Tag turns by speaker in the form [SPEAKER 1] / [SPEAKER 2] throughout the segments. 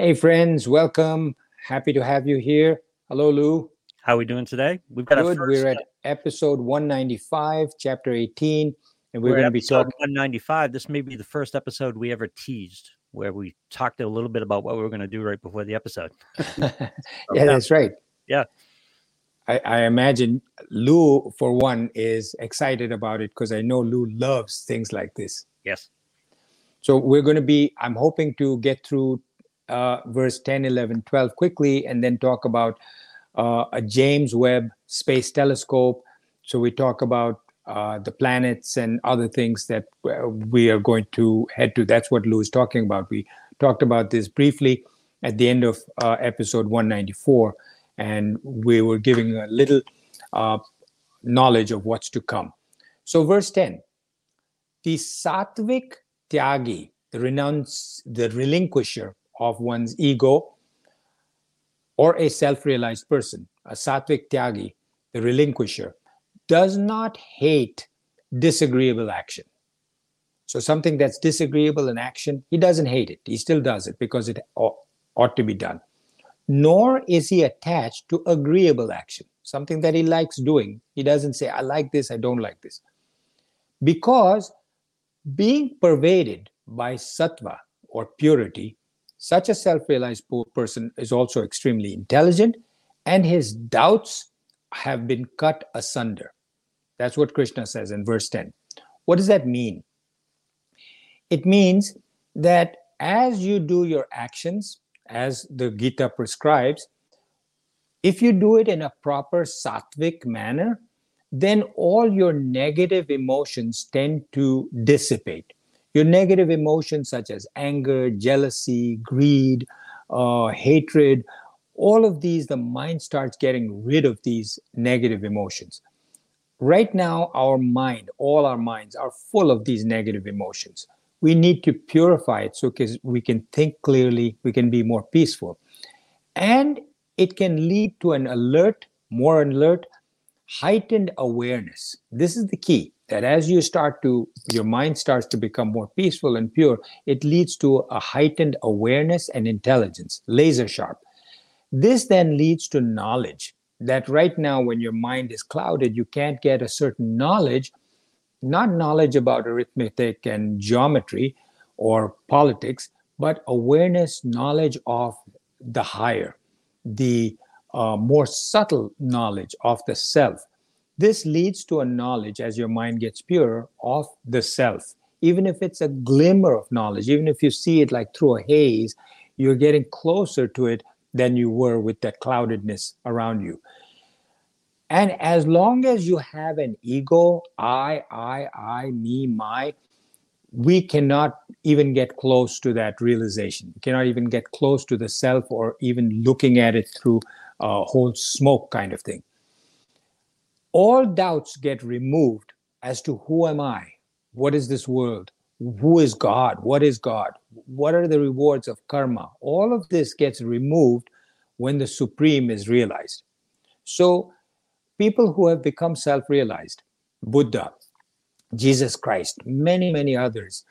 [SPEAKER 1] Hey, friends, welcome. Happy to have you here. Hello, Lou.
[SPEAKER 2] How are we doing today?
[SPEAKER 1] We've got good. We're at episode 195, chapter 18,
[SPEAKER 2] and we're, we're going to be talking 195. This may be the first episode we ever teased where we talked a little bit about what we were going to do right before the episode.
[SPEAKER 1] yeah, that's right.
[SPEAKER 2] Yeah.
[SPEAKER 1] I, I, imagine Lou, for one, is excited about it because I know Lou loves things like this.
[SPEAKER 2] Yes.
[SPEAKER 1] So we're going to be, I'm hoping to get through uh, verse 10, 11, 12 quickly and then talk about uh, a James Webb Space Telescope. So we talk about uh, the planets and other things that uh, we are going to head to. That's what Lou is talking about. We talked about this briefly at the end of uh, episode 194, and we were giving a little uh, knowledge of what's to come. So, verse 10 the sattvic tyagi, the renounce, the relinquisher of one's ego, or a self realized person, a sattvic tyagi, the relinquisher, does not hate disagreeable action. So, something that's disagreeable in action, he doesn't hate it. He still does it because it ought to be done. Nor is he attached to agreeable action, something that he likes doing. He doesn't say, I like this, I don't like this. Because being pervaded by sattva or purity, such a self realized person is also extremely intelligent, and his doubts have been cut asunder. That's what Krishna says in verse 10. What does that mean? It means that as you do your actions, as the Gita prescribes, if you do it in a proper sattvic manner, then all your negative emotions tend to dissipate. Your negative emotions, such as anger, jealousy, greed, uh, hatred, all of these, the mind starts getting rid of these negative emotions. Right now, our mind, all our minds, are full of these negative emotions. We need to purify it so we can think clearly, we can be more peaceful. And it can lead to an alert, more alert, heightened awareness. This is the key that as you start to, your mind starts to become more peaceful and pure, it leads to a heightened awareness and intelligence, laser sharp. This then leads to knowledge that right now, when your mind is clouded, you can't get a certain knowledge, not knowledge about arithmetic and geometry or politics, but awareness, knowledge of the higher, the uh, more subtle knowledge of the self. This leads to a knowledge as your mind gets purer of the self. Even if it's a glimmer of knowledge, even if you see it like through a haze, you're getting closer to it than you were with that cloudedness around you. And as long as you have an ego, I, I, I, me, my, we cannot even get close to that realization. We cannot even get close to the self or even looking at it through a whole smoke kind of thing. All doubts get removed as to who am I? What is this world? Who is God? What is God? What are the rewards of karma? All of this gets removed when the Supreme is realized. So, people who have become self realized, Buddha, Jesus Christ, many, many others,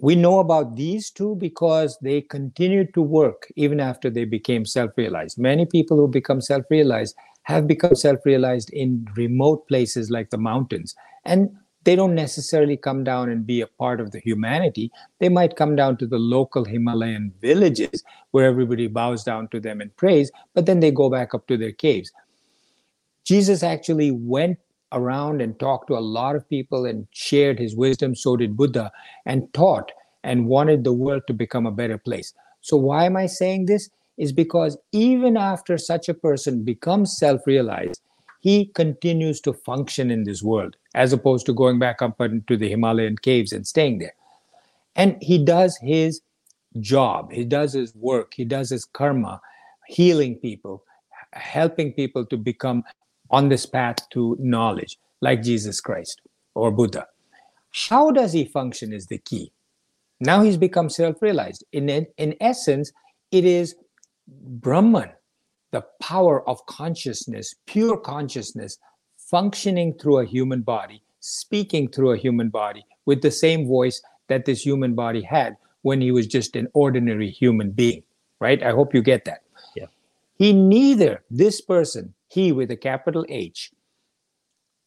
[SPEAKER 1] we know about these two because they continued to work even after they became self realized. Many people who become self realized have become self realized in remote places like the mountains. And they don't necessarily come down and be a part of the humanity. They might come down to the local Himalayan villages where everybody bows down to them and prays, but then they go back up to their caves. Jesus actually went around and talked to a lot of people and shared his wisdom. So did Buddha and taught and wanted the world to become a better place. So, why am I saying this? Is because even after such a person becomes self realized, he continues to function in this world as opposed to going back up into the Himalayan caves and staying there. And he does his job, he does his work, he does his karma, healing people, helping people to become on this path to knowledge, like Jesus Christ or Buddha. How does he function is the key. Now he's become self realized. In, in essence, it is Brahman, the power of consciousness, pure consciousness, functioning through a human body, speaking through a human body with the same voice that this human body had when he was just an ordinary human being, right? I hope you get that.
[SPEAKER 2] Yeah.
[SPEAKER 1] He neither, this person, he with a capital H,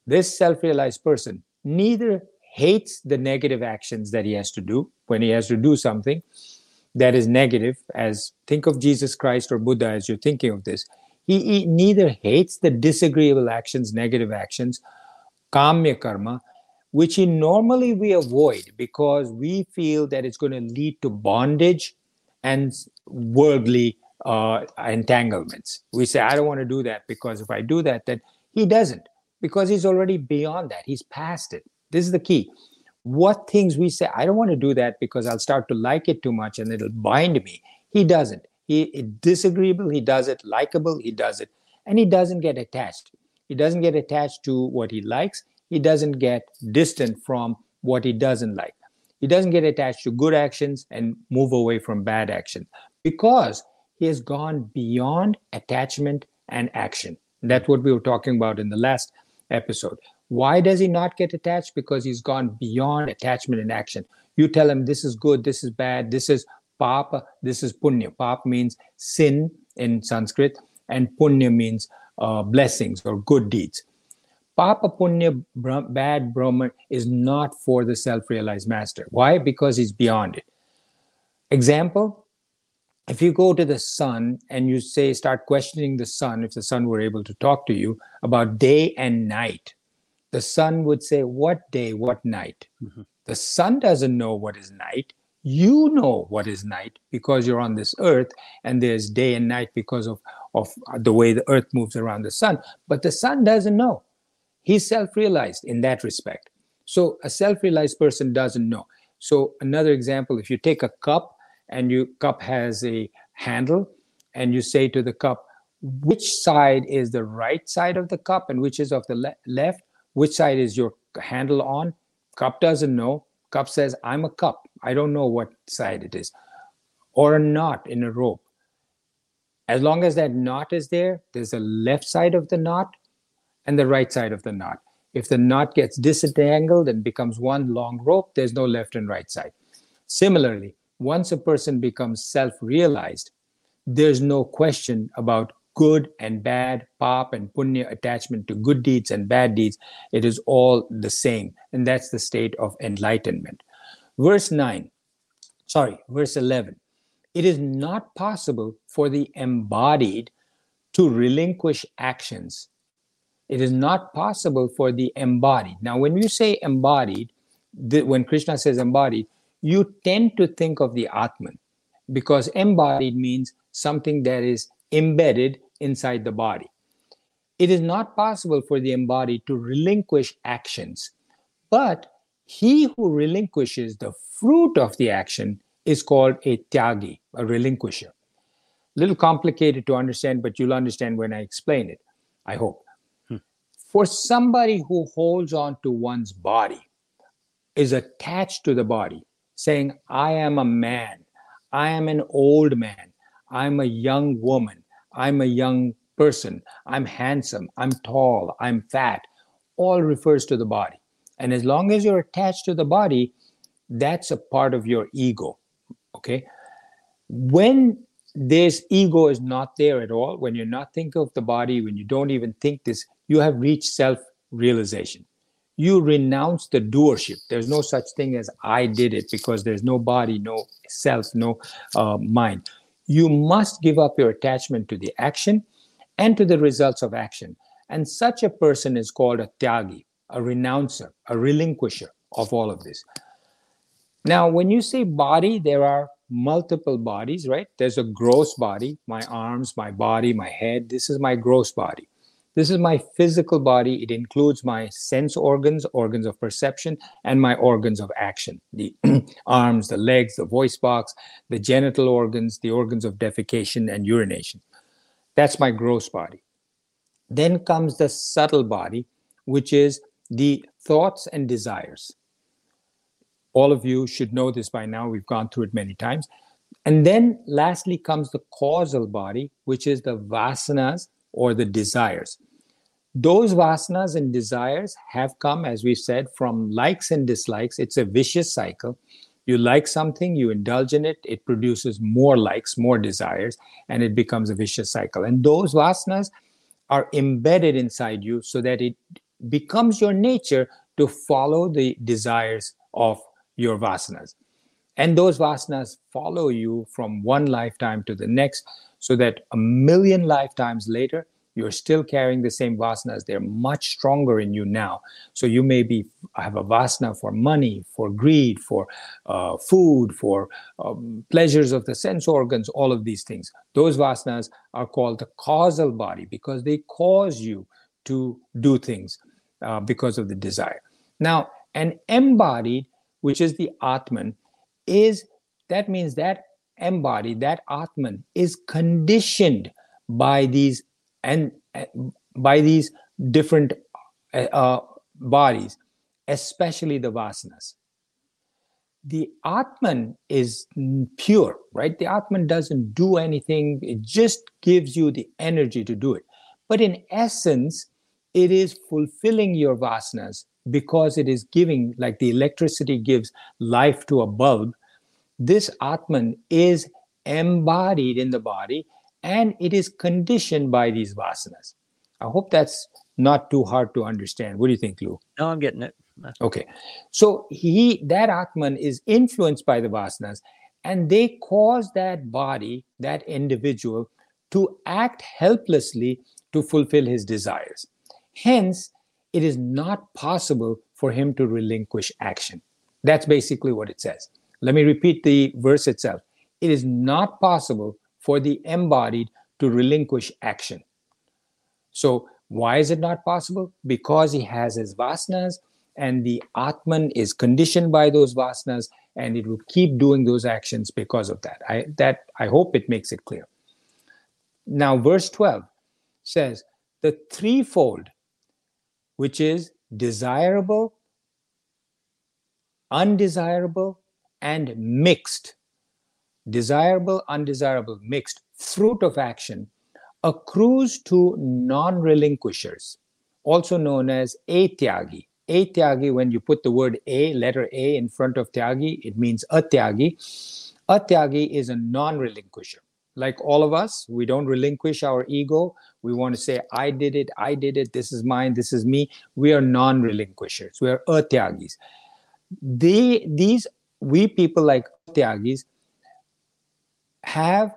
[SPEAKER 1] this self realized person, neither hates the negative actions that he has to do when he has to do something that is negative, as think of Jesus Christ or Buddha as you're thinking of this. He, he neither hates the disagreeable actions, negative actions, kamya karma, which he normally we avoid because we feel that it's going to lead to bondage and worldly uh, entanglements. We say, I don't want to do that because if I do that, then he doesn't because he's already beyond that. He's past it. This is the key. What things we say, I don't want to do that because I'll start to like it too much and it'll bind me. He doesn't. He disagreeable, he does it. Likable, he does it. And he doesn't get attached. He doesn't get attached to what he likes. He doesn't get distant from what he doesn't like. He doesn't get attached to good actions and move away from bad action because he has gone beyond attachment and action. That's what we were talking about in the last episode. Why does he not get attached? Because he's gone beyond attachment and action. You tell him this is good, this is bad, this is papa, this is punya. Pap means sin in Sanskrit, and punya means uh, blessings or good deeds. Papa punya, bad brahma is not for the self realized master. Why? Because he's beyond it. Example if you go to the sun and you say, start questioning the sun, if the sun were able to talk to you about day and night, the sun would say, What day, what night? Mm-hmm. The sun doesn't know what is night. You know what is night because you're on this earth and there's day and night because of, of the way the earth moves around the sun. But the sun doesn't know. He's self realized in that respect. So a self realized person doesn't know. So, another example if you take a cup and your cup has a handle and you say to the cup, which side is the right side of the cup and which is of the le- left? Which side is your handle on. Cup doesn't know. Cup says i'm a cup. I don't know what side it is. Or a knot in a rope. As long as that knot is there there's a left side of the knot and the right side of the knot. If the knot gets disentangled and becomes one long rope there's no left and right side. Similarly once a person becomes self-realized there's no question about good and bad, pap and punya attachment to good deeds and bad deeds, it is all the same. And that's the state of enlightenment. Verse 9, sorry, verse 11. It is not possible for the embodied to relinquish actions. It is not possible for the embodied. Now, when you say embodied, the, when Krishna says embodied, you tend to think of the Atman because embodied means something that is embedded inside the body. It is not possible for the embodied to relinquish actions, but he who relinquishes the fruit of the action is called a tyagi, a relinquisher. A little complicated to understand, but you'll understand when I explain it, I hope. Hmm. For somebody who holds on to one's body, is attached to the body, saying, I am a man, I am an old man, I'm a young woman, I'm a young person, I'm handsome, I'm tall, I'm fat, all refers to the body. And as long as you're attached to the body, that's a part of your ego. Okay. When this ego is not there at all, when you're not thinking of the body, when you don't even think this, you have reached self realization. You renounce the doership. There's no such thing as I did it because there's no body, no self, no uh, mind you must give up your attachment to the action and to the results of action. And such a person is called a tyagi, a renouncer, a relinquisher of all of this. Now, when you say body, there are multiple bodies, right? There's a gross body, my arms, my body, my head. This is my gross body. This is my physical body. It includes my sense organs, organs of perception, and my organs of action the arms, the legs, the voice box, the genital organs, the organs of defecation and urination. That's my gross body. Then comes the subtle body, which is the thoughts and desires. All of you should know this by now. We've gone through it many times. And then lastly comes the causal body, which is the vasanas, or the desires. Those vasanas and desires have come, as we said, from likes and dislikes. It's a vicious cycle. You like something, you indulge in it, it produces more likes, more desires, and it becomes a vicious cycle. And those vasanas are embedded inside you so that it becomes your nature to follow the desires of your vasanas. And those vasanas follow you from one lifetime to the next, so that a million lifetimes later, you're still carrying the same vasanas. They're much stronger in you now. So you may be have a vasana for money, for greed, for uh, food, for um, pleasures of the sense organs, all of these things. Those vasanas are called the causal body because they cause you to do things uh, because of the desire. Now, an embodied, which is the Atman, is that means that embodied, that Atman is conditioned by these and uh, by these different uh, uh, bodies, especially the vasanas. The Atman is pure, right? The Atman doesn't do anything, it just gives you the energy to do it. But in essence, it is fulfilling your vasanas because it is giving, like the electricity gives life to a bulb. This Atman is embodied in the body and it is conditioned by these vasanas. I hope that's not too hard to understand. What do you think, Lou?
[SPEAKER 2] No, I'm getting it.
[SPEAKER 1] Okay. So he that Atman is influenced by the vasanas, and they cause that body, that individual, to act helplessly to fulfill his desires. Hence, it is not possible for him to relinquish action. That's basically what it says. Let me repeat the verse itself. It is not possible for the embodied to relinquish action. So, why is it not possible? Because he has his vasanas, and the Atman is conditioned by those vasanas, and it will keep doing those actions because of that. I that I hope it makes it clear. Now, verse 12 says, the threefold, which is desirable, undesirable, and mixed, desirable, undesirable, mixed fruit of action accrues to non relinquishers, also known as atyagi. A tyagi, when you put the word a, letter A in front of tyagi, it means atyagi. A tyagi is a non relinquisher. Like all of us, we don't relinquish our ego. We want to say, I did it, I did it, this is mine, this is me. We are non relinquishers. We are atyagis. They, these, we people like tyagis have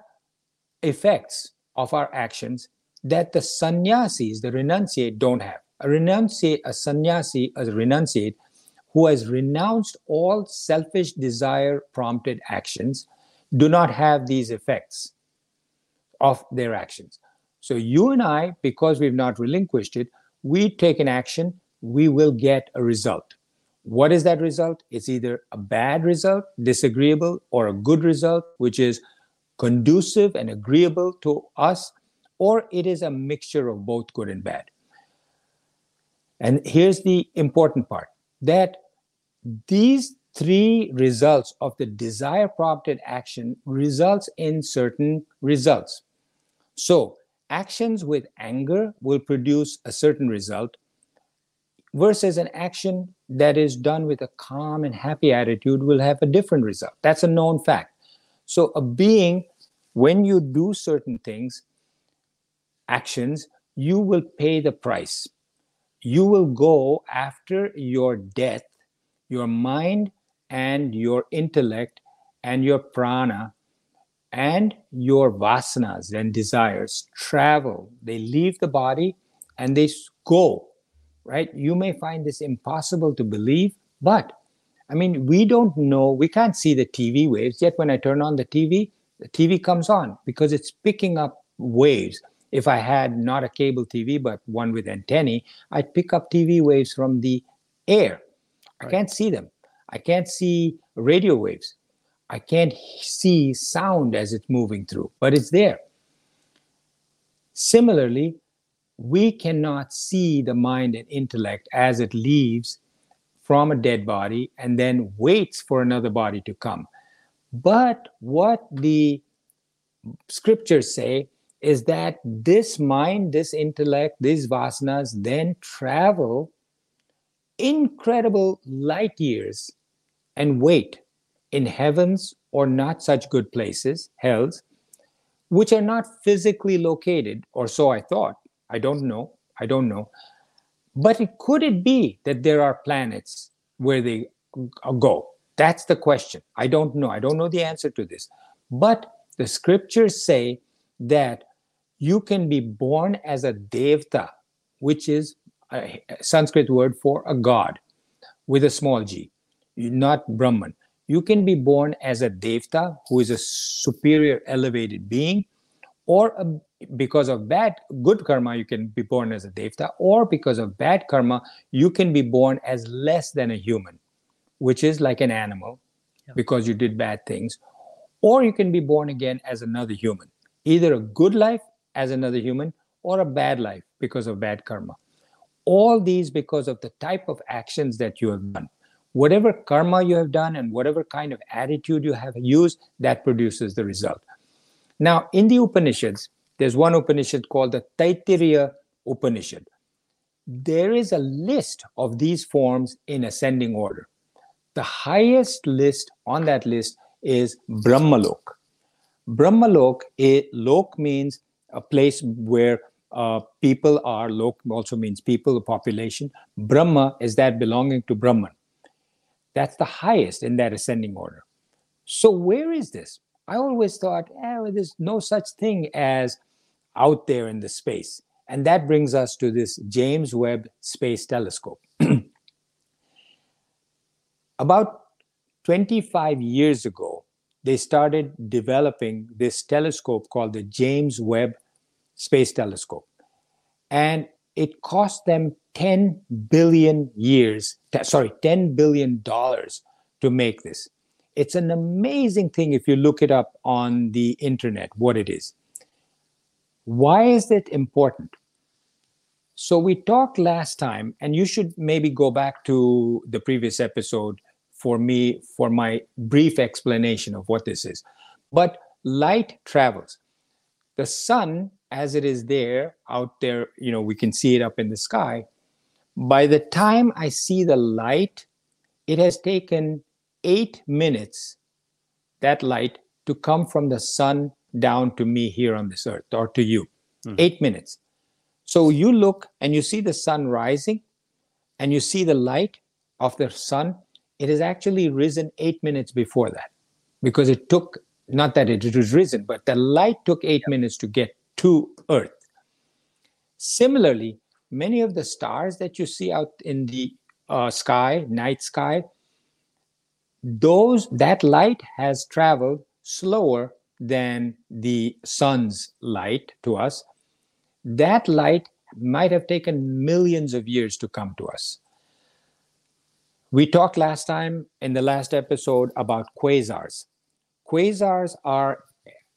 [SPEAKER 1] effects of our actions that the sannyasis, the renunciate, don't have. A renunciate, a sannyasi, a renunciate, who has renounced all selfish desire prompted actions, do not have these effects of their actions. So you and I, because we've not relinquished it, we take an action, we will get a result. What is that result? It's either a bad result, disagreeable, or a good result, which is conducive and agreeable to us, or it is a mixture of both good and bad. And here's the important part that these three results of the desire prompted action results in certain results. So, actions with anger will produce a certain result versus an action that is done with a calm and happy attitude will have a different result. That's a known fact. So, a being, when you do certain things, actions, you will pay the price. You will go after your death, your mind and your intellect and your prana and your vasanas and desires travel. They leave the body and they go, right? You may find this impossible to believe, but I mean, we don't know, we can't see the TV waves, yet when I turn on the TV, the TV comes on because it's picking up waves. If I had not a cable TV, but one with antennae, I'd pick up TV waves from the air. Right. I can't see them. I can't see radio waves. I can't see sound as it's moving through, but it's there. Similarly, we cannot see the mind and intellect as it leaves from a dead body and then waits for another body to come. But what the scriptures say is that this mind, this intellect, these vasanas then travel incredible light years and wait in heavens or not such good places, hells, which are not physically located, or so I thought. I don't know. I don't know. But it, could it be that there are planets where they go? That's the question. I don't know. I don't know the answer to this. But the scriptures say that you can be born as a devta, which is a Sanskrit word for a god with a small g, not Brahman. You can be born as a devta, who is a superior elevated being, or a, because of bad good karma, you can be born as a devta, or because of bad karma, you can be born as less than a human, which is like an animal because you did bad things, or you can be born again as another human, either a good life as another human or a bad life because of bad karma. All these because of the type of actions that you have done. Whatever karma you have done and whatever kind of attitude you have used, that produces the result. Now, in the Upanishads, there's one Upanishad called the Taittiriya Upanishad. There is a list of these forms in ascending order. The highest list on that list is Brahmalok. Brahmalok, a lok means a place where uh, people are, lok also means people, population. Brahma is that belonging to Brahman. That's the highest in that ascending order. So, where is this? I always thought, eh, well, there's no such thing as out there in the space. And that brings us to this James Webb Space Telescope. About 25 years ago, they started developing this telescope called the James Webb Space Telescope. And it cost them 10 billion years, sorry, 10 billion dollars to make this. It's an amazing thing if you look it up on the internet, what it is. Why is it important? So, we talked last time, and you should maybe go back to the previous episode for me for my brief explanation of what this is. But light travels. The sun, as it is there out there, you know, we can see it up in the sky. By the time I see the light, it has taken eight minutes, that light, to come from the sun down to me here on this earth or to you. Mm-hmm. Eight minutes. So you look and you see the sun rising and you see the light of the sun. It has actually risen eight minutes before that because it took, not that it was risen, but the light took eight minutes to get to earth. Similarly, many of the stars that you see out in the uh, sky, night sky, those that light has traveled slower than the sun's light to us. That light might have taken millions of years to come to us. We talked last time in the last episode about quasars. Quasars are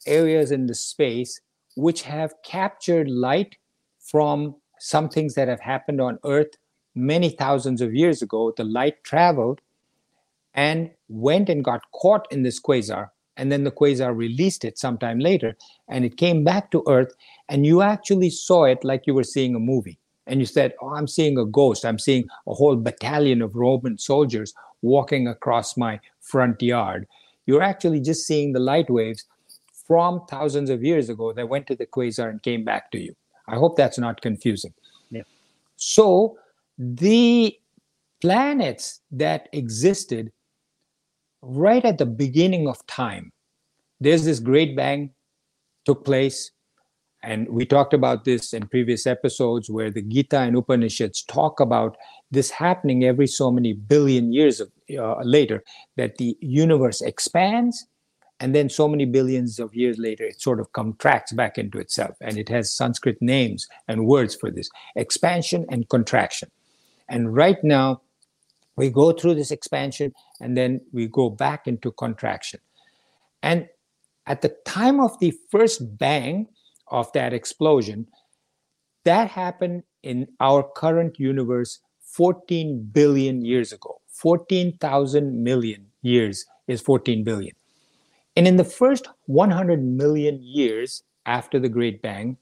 [SPEAKER 1] areas in the space which have captured light from some things that have happened on earth many thousands of years ago. The light traveled and went and got caught in this quasar and then the quasar released it sometime later and it came back to earth and you actually saw it like you were seeing a movie. And you said oh i'm seeing a ghost. I'm seeing a whole battalion of roman soldiers walking across my front yard. You're actually just seeing the light waves from thousands of years ago that went to the quasar and came back to you. I hope that's not confusing.
[SPEAKER 2] Yeah.
[SPEAKER 1] so the planets that existed right at the beginning of time, there's this great bang took place. And we talked about this in previous episodes where the Gita and Upanishads talk about this happening every so many billion years of, uh, later, that the universe expands and then so many billions of years later it sort of contracts back into itself and it has sanskrit names and words for this expansion and contraction and right now we go through this expansion and then we go back into contraction. And at the time of the first bang of that explosion, that happened in our current universe 14 billion years ago. 14,000 million years is 14 billion. And in the first 100 million years after the Great Bang,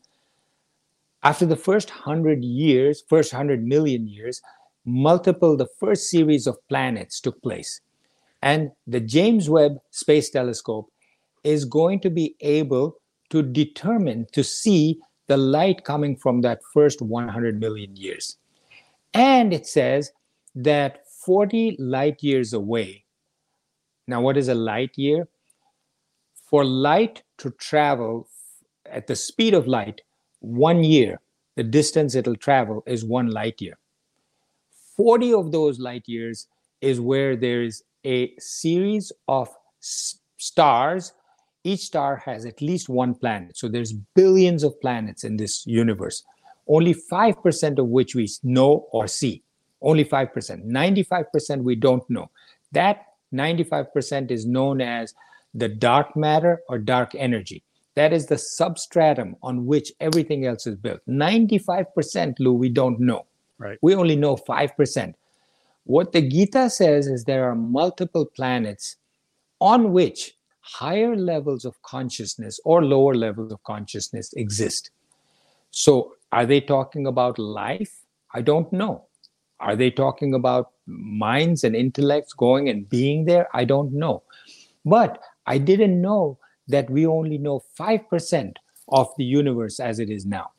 [SPEAKER 1] after the first 100 years, first 100 million years, multiple, the first series of planets took place. And the James Webb Space Telescope is going to be able to determine, to see the light coming from that first 100 million years. And it says that 40 light years away. Now, what is a light year? For light to travel at the speed of light, one year, the distance it'll travel is one light year. 40 of those light years is where there is a series of s- stars. Each star has at least one planet. So there's billions of planets in this universe only 5% of which we know or see. Only 5% 95% we don't know. That 95% is known as the dark matter or dark energy. That is the substratum on which everything else is built. 95% lou we don't know
[SPEAKER 2] Right.
[SPEAKER 1] we only know 5% what the Gita says is there are multiple planets on which higher levels of consciousness or lower levels of consciousness exist. So, are they talking about life? I don't know. Are they talking about minds and intellects going and being there? I don't know. But I didn't know that we only know 5% of the universe as it is now.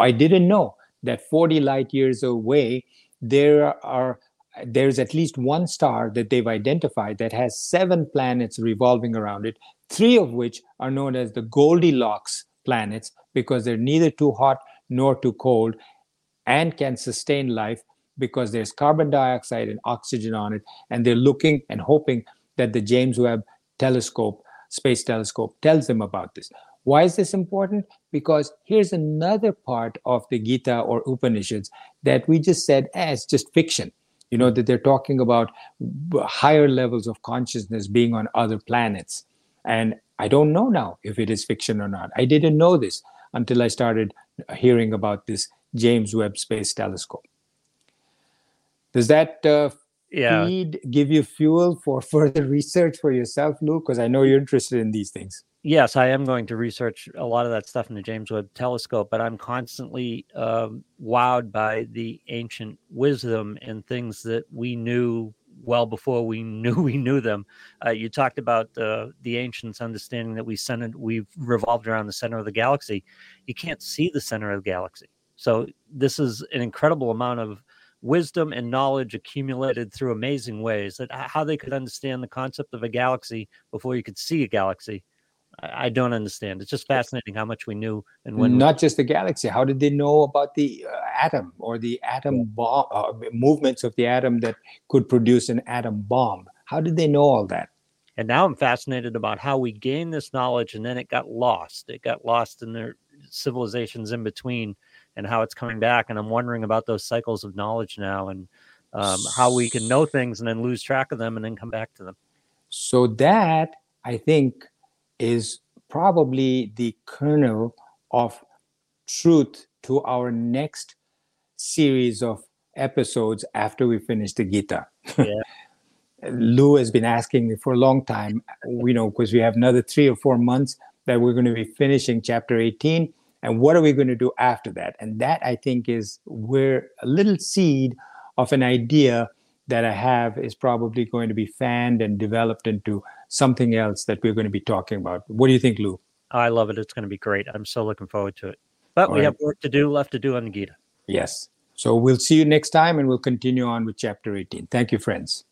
[SPEAKER 1] I didn't know that 40 light years away, there are there's at least one star that they've identified that has seven planets revolving around it, three of which are known as the Goldilocks planets because they're neither too hot nor too cold and can sustain life because there's carbon dioxide and oxygen on it. And they're looking and hoping that the James Webb telescope, space telescope, tells them about this. Why is this important? Because here's another part of the Gita or Upanishads that we just said, eh, it's just fiction. You know that they're talking about higher levels of consciousness being on other planets. And i don't know now if it is fiction or not. I didn't know this until i started hearing about this james webb space telescope. Does that uh,
[SPEAKER 2] Yeah.
[SPEAKER 1] feed give you fuel for further research for yourself Lou because i know you're interested in these things
[SPEAKER 2] Yes, I am going to research a lot of that stuff in the James Webb Telescope, but I'm constantly um, wowed by the ancient wisdom and things that we knew well before we knew we knew them. Uh, you talked about uh, the ancients understanding that we centered, we've revolved around the center of the galaxy. You can't see the center of the galaxy, so this is an incredible amount of wisdom and knowledge accumulated through amazing ways. That how they could understand the concept of a galaxy before you could see a galaxy I don't understand. It's just fascinating how much we knew and when. we-
[SPEAKER 1] not just the galaxy how did they know about the uh, atom or the atom bomb uh, movements of the atom that could produce an atom bomb how did they know all that
[SPEAKER 2] and now I'm fascinated about how we gained this knowledge and then it got lost. It got lost in their civilizations in between, and how it's coming back. And I'm wondering about those cycles of knowledge now and um, how we can know things and then lose track of them and then come back to them.
[SPEAKER 1] So that I think is probably the kernel of truth to our next series of episodes after we finish the Gita.
[SPEAKER 2] Yeah.
[SPEAKER 1] Lou has been asking me for a long time, you know, because we have another three or four months that we're going to be finishing chapter 18. And what are we going to do after that? And that I think is where a little seed of an idea that I have is probably going to be fanned and developed into something else that we're going to be talking about. What do you think, Lou?
[SPEAKER 2] I love it. It's going to be great. I'm so looking forward to it. But
[SPEAKER 1] All
[SPEAKER 2] we
[SPEAKER 1] right.
[SPEAKER 2] have work to do left to do on the Gita.
[SPEAKER 1] Yes. So we'll see you next time and we'll continue on with chapter 18. Thank you, friends.